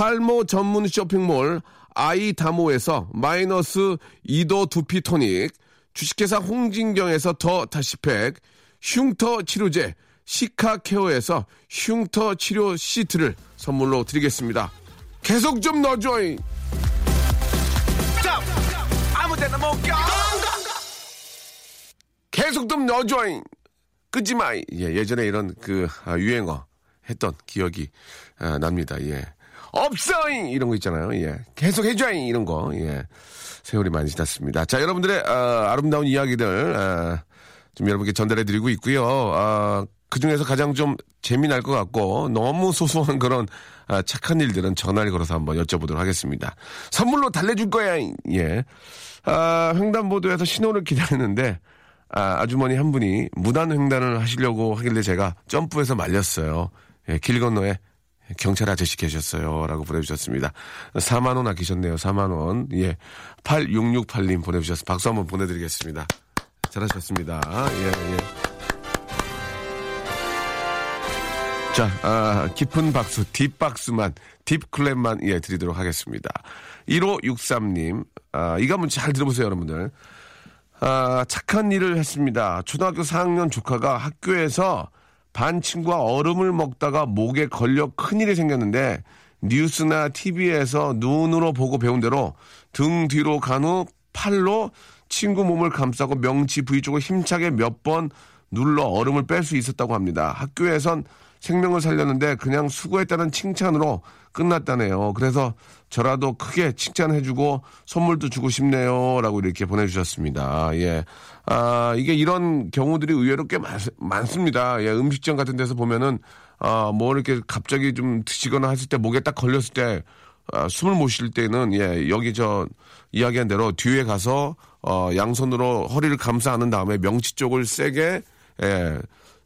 [SPEAKER 1] 탈모 전문 쇼핑몰 아이다모에서 마이너스 2도 두피 토닉, 주식회사 홍진경에서 더 다시팩, 흉터 치료제 시카케어에서 흉터 치료 시트를 선물로 드리겠습니다. 계속 좀 넣어줘잉! 계속 좀 넣어줘잉! 끄지 마! 예, 예전에 이런 그 아, 유행어 했던 기억이 아, 납니다. 예. 없어잉! 이런 거 있잖아요. 예. 계속 해줘잉! 이런 거. 예. 세월이 많이 지났습니다. 자, 여러분들의 아, 름다운 이야기들 아, 좀 여러분께 전달해 드리고 있고요. 아, 그 중에서 가장 좀 재미날 것 같고 너무 소소한 그런 아, 착한 일들은 전화를 걸어서 한번 여쭤보도록 하겠습니다. 선물로 달래줄 거야. 예. 아, 횡단보도에서 신호를 기다리는데 아, 아주머니 한 분이 무단 횡단을 하시려고 하길래 제가 점프해서 말렸어요. 예, 길 건너에 경찰 아저씨 계셨어요. 라고 보내주셨습니다. 4만원 아끼셨네요. 4만원. 예. 8668님 보내주셨습니다. 박수 한번 보내드리겠습니다. 잘하셨습니다. 예, 예. 자, 아, 깊은 박수, 딥박수만, 딥클랩만, 예, 드리도록 하겠습니다. 1563님, 아, 이거 한번 잘 들어보세요, 여러분들. 아, 착한 일을 했습니다. 초등학교 4학년 조카가 학교에서 반 친구와 얼음을 먹다가 목에 걸려 큰일이 생겼는데 뉴스나 TV에서 눈으로 보고 배운 대로 등 뒤로 간 후 팔로 친구 몸을 감싸고 명치 부위 쪽을 힘차게 몇 번 눌러 얼음을 뺄 수 있었다고 합니다. 학교에선 생명을 살렸는데 그냥 수고했다는 칭찬으로 끝났다네요. 그래서 저라도 크게 칭찬해주고 선물도 주고 싶네요. 라고 이렇게 보내주셨습니다. 예. 아, 이게 이런 경우들이 의외로 꽤 많, 많습니다. 예, 음식점 같은 데서 보면은, 아, 뭐 이렇게 갑자기 좀 드시거나 했을 때 목에 딱 걸렸을 때, 아, 숨을 못 쉴 때는, 예, 여기 저, 이야기한 대로 뒤에 가서, 어, 양손으로 허리를 감싸 안은 다음에 명치 쪽을 세게, 예,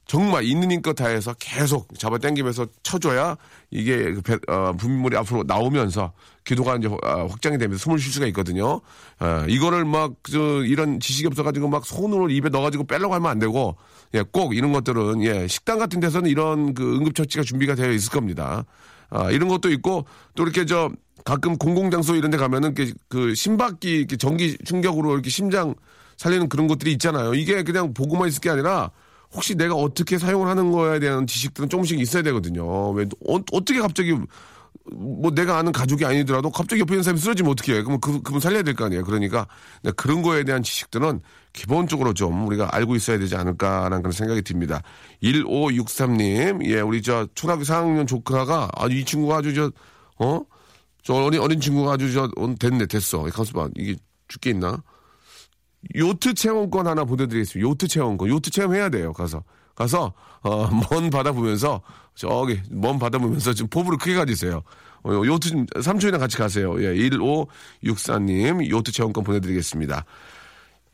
[SPEAKER 1] 정말 있는 힘껏 다해서 계속 잡아당기면서 쳐줘야 이게 그 배- 어, 분비물이 앞으로 나오면서 기도가 이제 어, 확장이 되면서 숨을 쉴 수가 있거든요. 어, 이거를 막 저, 이런 지식이 없어가지고 막 손으로 입에 넣어가지고 빼려고 하면 안 되고 예, 꼭 이런 것들은 예, 식당 같은 데서는 이런 그 응급처치가 준비가 되어 있을 겁니다. 아, 이런 것도 있고 또 이렇게 저 가끔 공공장소 이런 데 가면은 그, 그 심박기 전기 충격으로 이렇게 심장 살리는 그런 것들이 있잖아요. 이게 그냥 보고만 있을 게 아니라 혹시 내가 어떻게 사용을 하는 거에 대한 지식들은 조금씩 있어야 되거든요. 왜 어, 어떻게 갑자기 뭐 내가 아는 가족이 아니더라도 갑자기 옆에 있는 사람이 쓰러지면 어떻게 해? 그러면 그, 그분 살려야 될 거 아니에요. 그러니까 그런 거에 대한 지식들은 기본적으로 좀 우리가 알고 있어야 되지 않을까라는 그런 생각이 듭니다. 1563님, 예, 우리 저 초등학교 4학년 조카가 아, 이 친구가 아주 저, 어? 저 어린, 어린 친구가 아주 저, 어, 됐네, 됐어. 가서 봐. 이게 죽게 있나? 요트 체험권 하나 보내드리겠습니다. 요트 체험권. 요트 체험해야 돼요. 가서. 가서, 어, 먼 바다 보면서, 저기, 먼 바다 보면서 좀 포부를 크게 가지세요. 어, 요트, 좀 삼촌이랑 같이 가세요. 예, 1564님, 요트 체험권 보내드리겠습니다.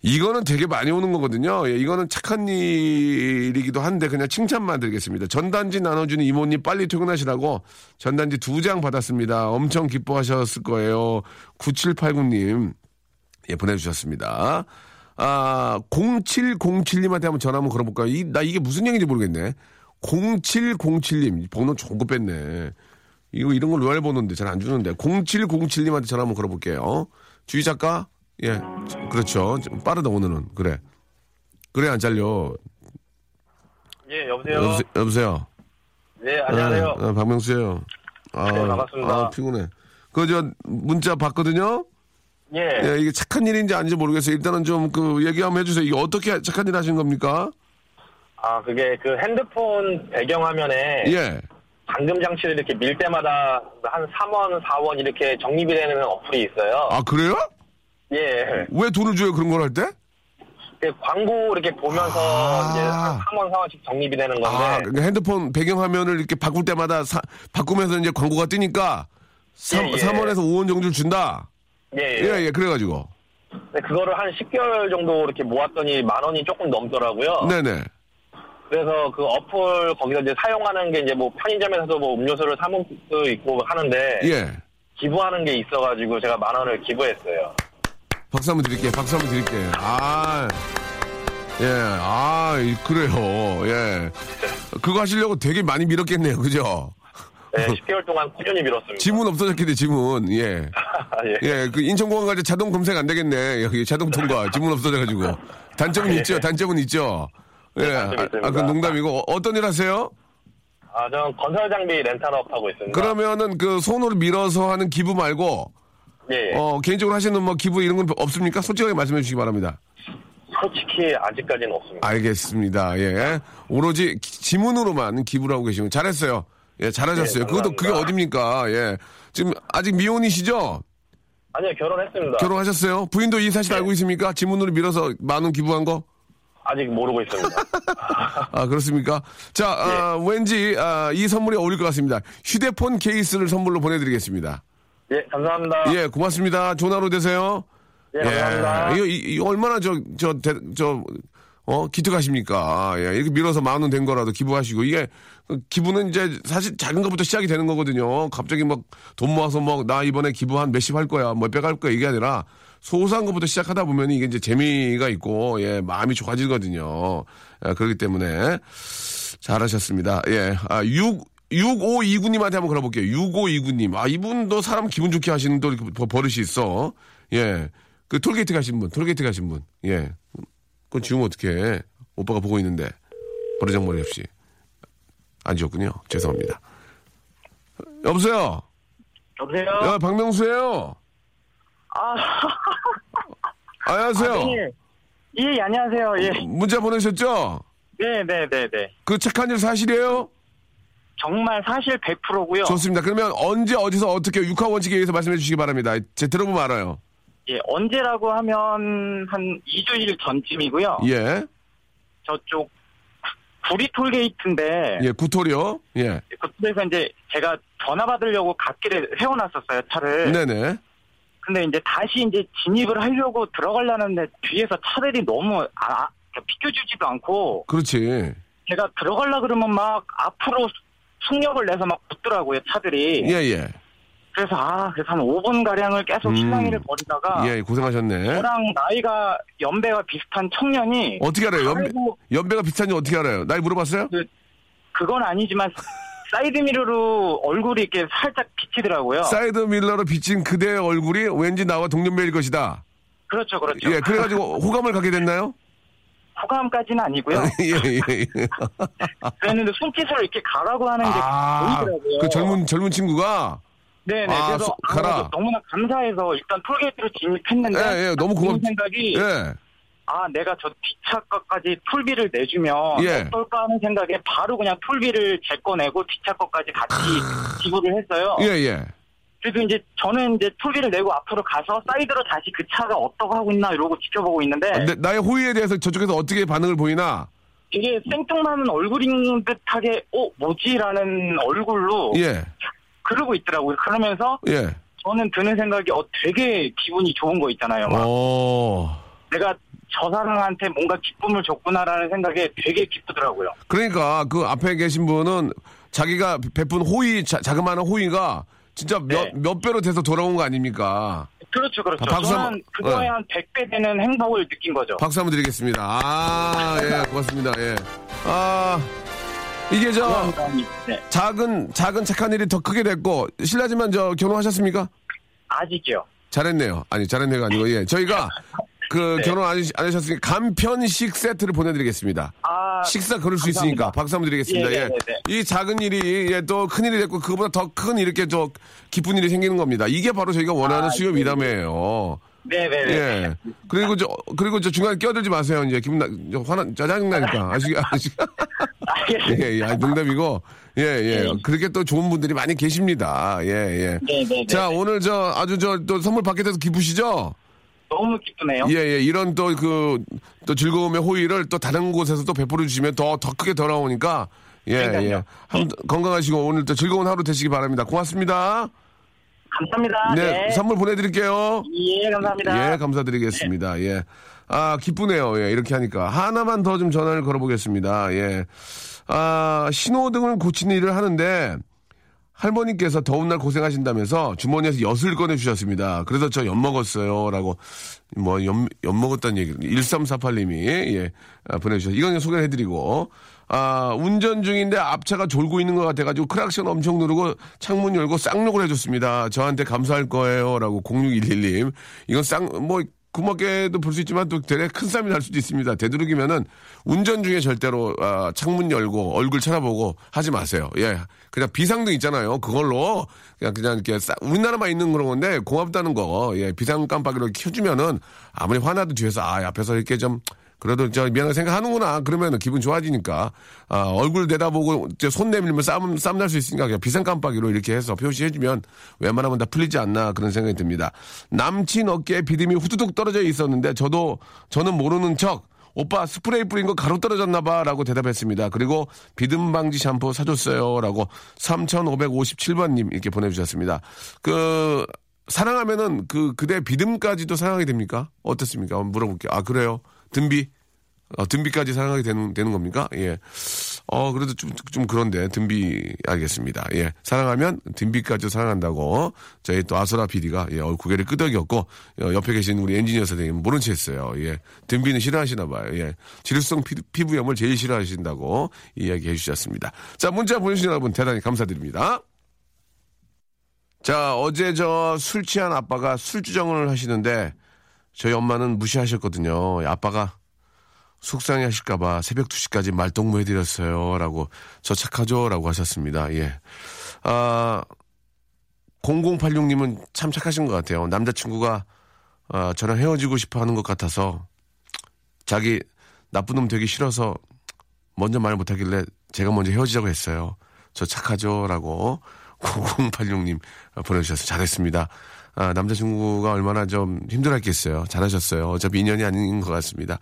[SPEAKER 1] 이거는 되게 많이 오는 거거든요. 예, 이거는 착한 일이기도 한데 그냥 칭찬만 드리겠습니다. 전단지 나눠주는 이모님 빨리 퇴근하시라고 전단지 두 장 받았습니다. 엄청 기뻐하셨을 거예요. 9789님. 예, 보내주셨습니다. 아, 0707님한테 한번 전화 한번 걸어볼까요? 이, 나 이게 무슨 얘기인지 모르겠네. 0707님. 번호 거 뺐네. 이거 이런 걸 로얄 번호인데 잘 안 주는데. 0707님한테 전화 한번 걸어볼게요. 주희 작가? 예, 그렇죠. 좀 빠르다, 오늘은. 그래. 그래, 안 잘려.
[SPEAKER 2] 예, 여보세요.
[SPEAKER 1] 여보세요? 여보세요?
[SPEAKER 2] 네, 안녕하세요.
[SPEAKER 1] 아, 아, 박명수예요 아,
[SPEAKER 2] 네, 반갑습니다.
[SPEAKER 1] 아, 피곤해. 그, 저, 문자 봤거든요?
[SPEAKER 2] 예.
[SPEAKER 1] 예, 이게 착한 일인지 아닌지 모르겠어요. 일단은 좀 그 얘기 한번 해주세요. 이게 어떻게 착한 일 하신 겁니까?
[SPEAKER 2] 아, 그게 그 핸드폰 배경화면에
[SPEAKER 1] 예.
[SPEAKER 2] 잠금 장치를 이렇게 밀 때마다 한 3원, 4원 이렇게 적립이 되는 어플이 있어요.
[SPEAKER 1] 아, 그래요?
[SPEAKER 2] 예.
[SPEAKER 1] 왜 돈을 줘요, 그런 걸 할 때?
[SPEAKER 2] 그 광고 이렇게 보면서
[SPEAKER 1] 아.
[SPEAKER 2] 이제 한 3원, 4원씩 적립이 되는 건데.
[SPEAKER 1] 아, 그러니까 핸드폰 배경화면을 이렇게 바꿀 때마다 사- 바꾸면서 이제 광고가 뜨니까 3,
[SPEAKER 2] 예, 예.
[SPEAKER 1] 3원에서 5원 정도를 준다?
[SPEAKER 2] 예, 예.
[SPEAKER 1] 예, 예, 그래가지고.
[SPEAKER 2] 근데 그거를 한 10개월 정도 이렇게 모았더니 만 원이 조금 넘더라고요.
[SPEAKER 1] 네네.
[SPEAKER 2] 그래서 그 어플 거기서 이제 사용하는 게 이제 뭐 편의점에서도 뭐 음료수를 사 먹을 수 있고 하는데
[SPEAKER 1] 예.
[SPEAKER 2] 기부하는 게 있어가지고 제가 만 원을 기부했어요.
[SPEAKER 1] 박수 한번 드릴게요. 박수 한번 드릴게요. 아, 예, 아, 이- 그래요. 예. 그거 하시려고 되게 많이 밀었겠네요. 그죠?
[SPEAKER 2] 네, 10개월 동안 꾸준히 밀었습니다.
[SPEAKER 1] 지문 없어졌겠네, 지문. 예. (laughs)
[SPEAKER 2] 예.
[SPEAKER 1] 예, 그 인천공항 갈때 자동 검색 안 되겠네. 여기 자동 통과. 지문 없어져가지고. 단점은 있죠? 단점은 있죠? 예.
[SPEAKER 2] 네,
[SPEAKER 1] 아. 아, 그 농담이고. 어, 어떤 일 하세요?
[SPEAKER 2] 아, 전 건설 장비 렌탈업 하고 있습니다.
[SPEAKER 1] 그러면은 그 손으로 밀어서 하는 기부 말고,
[SPEAKER 2] 예, 예.
[SPEAKER 1] 어, 개인적으로 하시는 뭐 기부 이런 건 없습니까? 솔직하게 말씀해 주시기 바랍니다.
[SPEAKER 2] 솔직히 아직까지는 없습니다.
[SPEAKER 1] 알겠습니다. 예. 오로지 기- 지문으로만 기부를 하고 계시면 잘했어요. 예, 잘하셨어요.
[SPEAKER 2] 네,
[SPEAKER 1] 그것도 그게. 어딥니까? 예. 지금 아직 미혼이시죠?
[SPEAKER 2] 아니요, 결혼했습니다.
[SPEAKER 1] 결혼하셨어요? 부인도 이 사실
[SPEAKER 2] 네.
[SPEAKER 1] 알고 있습니까? 지문으로 밀어서 만 원 기부한 거?
[SPEAKER 2] 아직 모르고 있습니다. (laughs)
[SPEAKER 1] 아, 그렇습니까? 자, 아,
[SPEAKER 2] 네.
[SPEAKER 1] 왠지 아, 이 선물이 어울릴 것 같습니다. 휴대폰 케이스를 선물로 보내드리겠습니다.
[SPEAKER 2] 예, 감사합니다.
[SPEAKER 1] 예, 고맙습니다. 좋은 하루 되세요.
[SPEAKER 2] 예, 감사합니다.
[SPEAKER 1] 이거, 이- 이거 얼마나 저, 저, 대- 저, 어, 기특하십니까? 예, 이렇게 밀어서 만 원 된 거라도 기부하시고, 이게, 그 기부는 이제 사실 작은 것부터 시작이 되는 거거든요. 갑자기 막 돈 모아서 뭐, 나 이번에 기부 한 몇십 할 거야, 뭐 몇백 할 거야, 이게 아니라, 소소한 것부터 시작하다 보면 이게 이제 재미가 있고, 예, 마음이 좋아지거든요. 예, 그렇기 때문에, 잘하셨습니다. 예, 아, 6, 6529님한테 한번 걸어볼게요. 6529님. 아, 이분도 사람 기분 좋게 하시는 또 버릇이 있어. 예. 그 톨게이트 가신 분, 톨게이트 가신 분. 예. 그건 지우면 어떡해. 오빠가 보고 있는데. 버르장머리 없이. 안 지웠군요. 죄송합니다. 여보세요?
[SPEAKER 2] 여보세요?
[SPEAKER 1] 야, 박명수예요
[SPEAKER 6] 아,
[SPEAKER 1] 안녕하세요.
[SPEAKER 6] 예. 예, 안녕하세요. 예.
[SPEAKER 1] 문자 보내셨죠?
[SPEAKER 6] 네, 네, 네, 네.
[SPEAKER 1] 그 착한 일 사실이에요?
[SPEAKER 6] 정말 사실 100%고요.
[SPEAKER 1] 좋습니다. 그러면 언제, 어디서, 어떻게, 육하 원칙에 의해서 말씀해 주시기 바랍니다. 제 들어보면 알아요.
[SPEAKER 6] 예, 언제라고 하면 한 2주일 전쯤이고요.
[SPEAKER 1] 예.
[SPEAKER 6] 저쪽 구리 톨게이트인데
[SPEAKER 1] 예, 구토리요. 예.
[SPEAKER 6] 그쪽에서 이제 제가 전화 받으려고 갓길에 세워놨었어요 차를.
[SPEAKER 1] 네네.
[SPEAKER 6] 근데 이제 다시 이제 진입을 하려고 들어가려는데 뒤에서 차들이 너무 아, 아, 비켜주지도 않고
[SPEAKER 1] 그렇지.
[SPEAKER 6] 제가 들어가려 그러면 막 앞으로 속력을 내서 막 붙더라고요 차들이.
[SPEAKER 1] 예, 예.
[SPEAKER 6] 그래서 아 그래서 한 5분 가량을 계속
[SPEAKER 1] 음.
[SPEAKER 6] 실랑이를 벌이다가
[SPEAKER 1] 예, 고생하셨네.
[SPEAKER 6] 저랑 나이가 연배가 비슷한 청년이
[SPEAKER 1] 어떻게 알아요? 연배. 연배가 비슷한지 어떻게 알아요? 나이 물어봤어요?
[SPEAKER 6] 그건 아니지만 (laughs) 사이드 미러로 얼굴이 이렇게 살짝 비치더라고요.
[SPEAKER 1] 사이드 미러로 비친 그대의 얼굴이 왠지 나와 동년배일 것이다.
[SPEAKER 6] 그렇죠, 그렇죠.
[SPEAKER 1] 예, 그래가지고 호감을 갖게 됐나요?
[SPEAKER 6] 호감까지는 아니고요. (laughs)
[SPEAKER 1] 예, 예, 예.
[SPEAKER 6] 그랬는데 손짓으로 이렇게 가라고 하는 게
[SPEAKER 1] 아,
[SPEAKER 6] 보이더라고요.
[SPEAKER 1] 그 젊은, 젊은 친구가?
[SPEAKER 6] 네네.
[SPEAKER 1] 아,
[SPEAKER 6] 그래서
[SPEAKER 1] 소-
[SPEAKER 6] 아,
[SPEAKER 1] 가라.
[SPEAKER 6] 너무나 감사해서 일단 톨게이트로 진입했는데
[SPEAKER 1] 예, 예, 너무 고맙,
[SPEAKER 6] 생각이
[SPEAKER 1] 예.
[SPEAKER 6] 아 내가 저 뒷차까지 톨비를 내주면
[SPEAKER 1] 예.
[SPEAKER 6] 어떨까 하는 생각에 바로 그냥 톨비를 제거 내고 뒷차 거까지 같이 지불을 했어요.
[SPEAKER 1] 예, 예.
[SPEAKER 6] 그래서 이제 저는 이제 톨비를 내고 앞으로 가서 사이드로 다시 그 차가 어떻게 하고 있나 이러고 지켜보고 있는데
[SPEAKER 1] 아, 내- 나의 호의에 대해서 저쪽에서 어떻게 반응을 보이나?
[SPEAKER 6] 이게 생뚱맞는 얼굴인 듯하게 어 뭐지라는 얼굴로
[SPEAKER 1] 예,
[SPEAKER 6] 그러고 있더라고요. 그러면서
[SPEAKER 1] 예.
[SPEAKER 6] 저는 드는 생각이 어 되게 기분이 좋은 거 있잖아요. 막
[SPEAKER 1] 어.
[SPEAKER 6] 내가 저 사람한테 뭔가 기쁨을 줬구나라는 생각에 되게 기쁘더라고요.
[SPEAKER 1] 그러니까 그 앞에 계신 분은 자기가 베푼 호의, 자, 자그마한 호의가 진짜 몇,
[SPEAKER 6] 네.
[SPEAKER 1] 몇 배로 돼서 돌아온 거 아닙니까?
[SPEAKER 6] 그렇죠, 그렇죠.
[SPEAKER 1] 박수
[SPEAKER 6] 저는 그거에
[SPEAKER 1] 네.
[SPEAKER 6] 한 100배 되는 행복을 느낀 거죠.
[SPEAKER 1] 박수 한번 드리겠습니다. 아, 예, 고맙습니다. 예. 아, 이게 저.
[SPEAKER 6] 네.
[SPEAKER 1] 작은, 작은 착한 일이 더 크게 됐고, 실례지만 저 결혼하셨습니까?
[SPEAKER 6] 아직이요.
[SPEAKER 1] 잘했네요. 아니, 잘했네가 아니고, 예. 저희가 (laughs) 그
[SPEAKER 6] 네.
[SPEAKER 1] 결혼 안, 하셨으니까 간편식 세트를 보내드리겠습니다.
[SPEAKER 6] 아,
[SPEAKER 1] 식사 그럴 수
[SPEAKER 6] 감사합니다.
[SPEAKER 1] 있으니까 박수 한번 드리겠습니다.
[SPEAKER 6] 예,
[SPEAKER 1] 예,
[SPEAKER 6] 네, 네, 네.
[SPEAKER 1] 이 작은 일이 예, 또 큰 일이 됐고 그거보다 더 큰 이렇게 저 기쁜 일이 생기는 겁니다. 이게 바로 저희가 원하는
[SPEAKER 6] 아,
[SPEAKER 1] 수요
[SPEAKER 6] 예,
[SPEAKER 1] 미담이에요.
[SPEAKER 6] 네네네.
[SPEAKER 1] 예. 그리고 저 그리고 저 중간에 끼어들지 마세요. 이제 기분 나저 화나 짜증 나니까 아시
[SPEAKER 6] 알겠습니다. (laughs) (laughs)
[SPEAKER 1] 예, 예. 아니, 농담이고 예, 예.
[SPEAKER 6] 네.
[SPEAKER 1] 그렇게 또 좋은 분들이 많이 계십니다. 예, 예.
[SPEAKER 6] 네네네.
[SPEAKER 1] 자, 오늘 저 아주 저 또 선물 받게 돼서 기쁘시죠?
[SPEAKER 6] 너무 기쁘네요.
[SPEAKER 1] 예, 예. 이런 또 그, 또 즐거움의 호의를 또 다른 곳에서 또 베풀어 주시면 더, 더 크게 돌아오니까. 예,
[SPEAKER 6] 그러니까요.
[SPEAKER 1] 예. 한- 건강하시고 오늘 또 즐거운 하루 되시기 바랍니다. 고맙습니다.
[SPEAKER 6] 감사합니다.
[SPEAKER 1] 네.
[SPEAKER 6] 네.
[SPEAKER 1] 선물 보내드릴게요.
[SPEAKER 6] 예, 감사합니다.
[SPEAKER 1] 예, 감사드리겠습니다. 예. 아, 기쁘네요. 예, 이렇게 하니까. 하나만 더 좀 전화를 걸어보겠습니다. 예. 아, 신호등을 고치는 일을 하는데, 할머니께서 더운 날 고생하신다면서 주머니에서 엿을 꺼내주셨습니다. 그래서 저 엿 먹었어요. 라고, 뭐, 엿, 엿 먹었다는 얘기, 1348님이, 예, 아, 보내주셔서, 이건 소개를 해드리고, 아, 운전 중인데 앞차가 졸고 있는 것 같아가지고 크락션 엄청 누르고 창문 열고 쌍욕을 해줬습니다. 저한테 감사할 거예요. 라고 0611님. 이건 쌍, 뭐, 고맙게도 볼 수 있지만 또 되게 큰 쌈이 날 수도 있습니다. 되도록이면은 운전 중에 절대로 아, 창문 열고 얼굴 쳐다보고 하지 마세요. 예. 그냥 비상등 있잖아요. 그걸로 그냥 그냥 이렇게 싸- 우리나라만 있는 그런 건데 고맙다는 거. 예. 비상 깜빡이로 켜주면은 아무리 화나도 뒤에서 아, 앞에서 이렇게 좀 그래도 저 미안하게 생각하는구나. 그러면 기분 좋아지니까 아, 얼굴 내다보고 손 내밀면 쌈, 쌈날 수 있으니까 그냥 비상 깜빡이로 이렇게 해서 표시해주면 웬만하면 다 풀리지 않나 그런 생각이 듭니다. 남친 어깨에 비듬이 후두둑 떨어져 있었는데 저도 저는 모르는 척 오빠 스프레이 뿌린 거 가루 떨어졌나 봐 라고 대답했습니다. 그리고 비듬 방지 샴푸 사줬어요 라고 3557번님 이렇게 보내주셨습니다. 그 사랑하면은 그 그대 비듬까지도 사랑하게 됩니까? 어떻습니까? 한번 물어볼게요. 아 그래요? 등비? 어, 등비까지 사랑하게 되는, 되는 겁니까? 예. 어, 그래도 좀, 좀 그런데, 등비, 알겠습니다. 예. 사랑하면 등비까지 사랑한다고, 저희 또 아소라 PD가, 예, 어, 고개를 끄덕였고, 어, 옆에 계신 우리 엔지니어 선생님 모른 체 했어요. 예. 등비는 싫어하시나 봐요. 예. 지루성 피, 피부염을 제일 싫어하신다고 이야기 해 주셨습니다. 자, 문자 보내주신 여러분 대단히 감사드립니다. 자, 어제 저 술 취한 아빠가 술주정을 하시는데, 저희 엄마는 무시하셨거든요. 아빠가 속상해 하실까봐 새벽 2시까지 말동무 해드렸어요. 라고, 저 착하죠? 라고 하셨습니다. 예. 아, 0086님은 참 착하신 것 같아요. 남자친구가, 아, 저랑 헤어지고 싶어 하는 것 같아서, 자기 나쁜 놈 되기 싫어서 먼저 말 못하길래 제가 먼저 헤어지자고 했어요. 저 착하죠? 라고 9086님 보내주셔서 잘했습니다. 아, 남자친구가 얼마나 좀 힘들었겠어요. 잘하셨어요. 어차피 인연이 아닌 것 같습니다.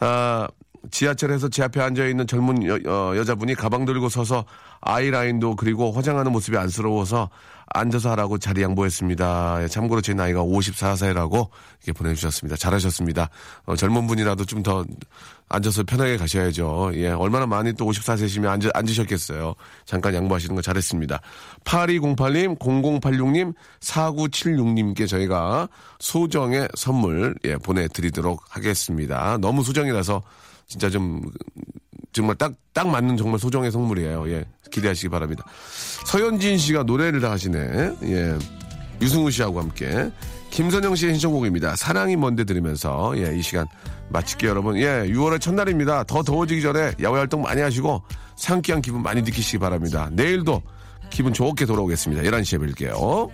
[SPEAKER 1] 아, 지하철에서 제 앞에 앉아 있는 젊은 여, 어, 여자분이 가방 들고 서서 아이라인도 그리고 화장하는 모습이 안쓰러워서 앉아서 하라고 자리 양보했습니다. 예, 참고로 제 나이가 54세라고 이렇게 보내주셨습니다. 잘하셨습니다. 어, 젊은 분이라도 좀 더 앉아서 편하게 가셔야죠. 예, 얼마나 많이 또 54세시면 앉으, 앉으셨겠어요. 잠깐 양보하시는 거 잘했습니다. 8208님, 0086님, 4976님께 저희가 소정의 선물, 예, 보내드리도록 하겠습니다. 너무 소정이라서 진짜 좀, 정말 딱, 딱 맞는 정말 소정의 선물이에요. 예, 기대하시기 바랍니다. 서현진 씨가 노래를 다 하시네. 예, 유승우 씨하고 함께 김선영 씨의 신청곡입니다. 사랑이 뭔데 들으면서 예, 이 시간 마칠게요, 여러분. 예, 6월의 첫날입니다. 더 더워지기 전에 야외 활동 많이 하시고 상쾌한 기분 많이 느끼시기 바랍니다. 내일도 기분 좋게 돌아오겠습니다. 11시에 뵐게요.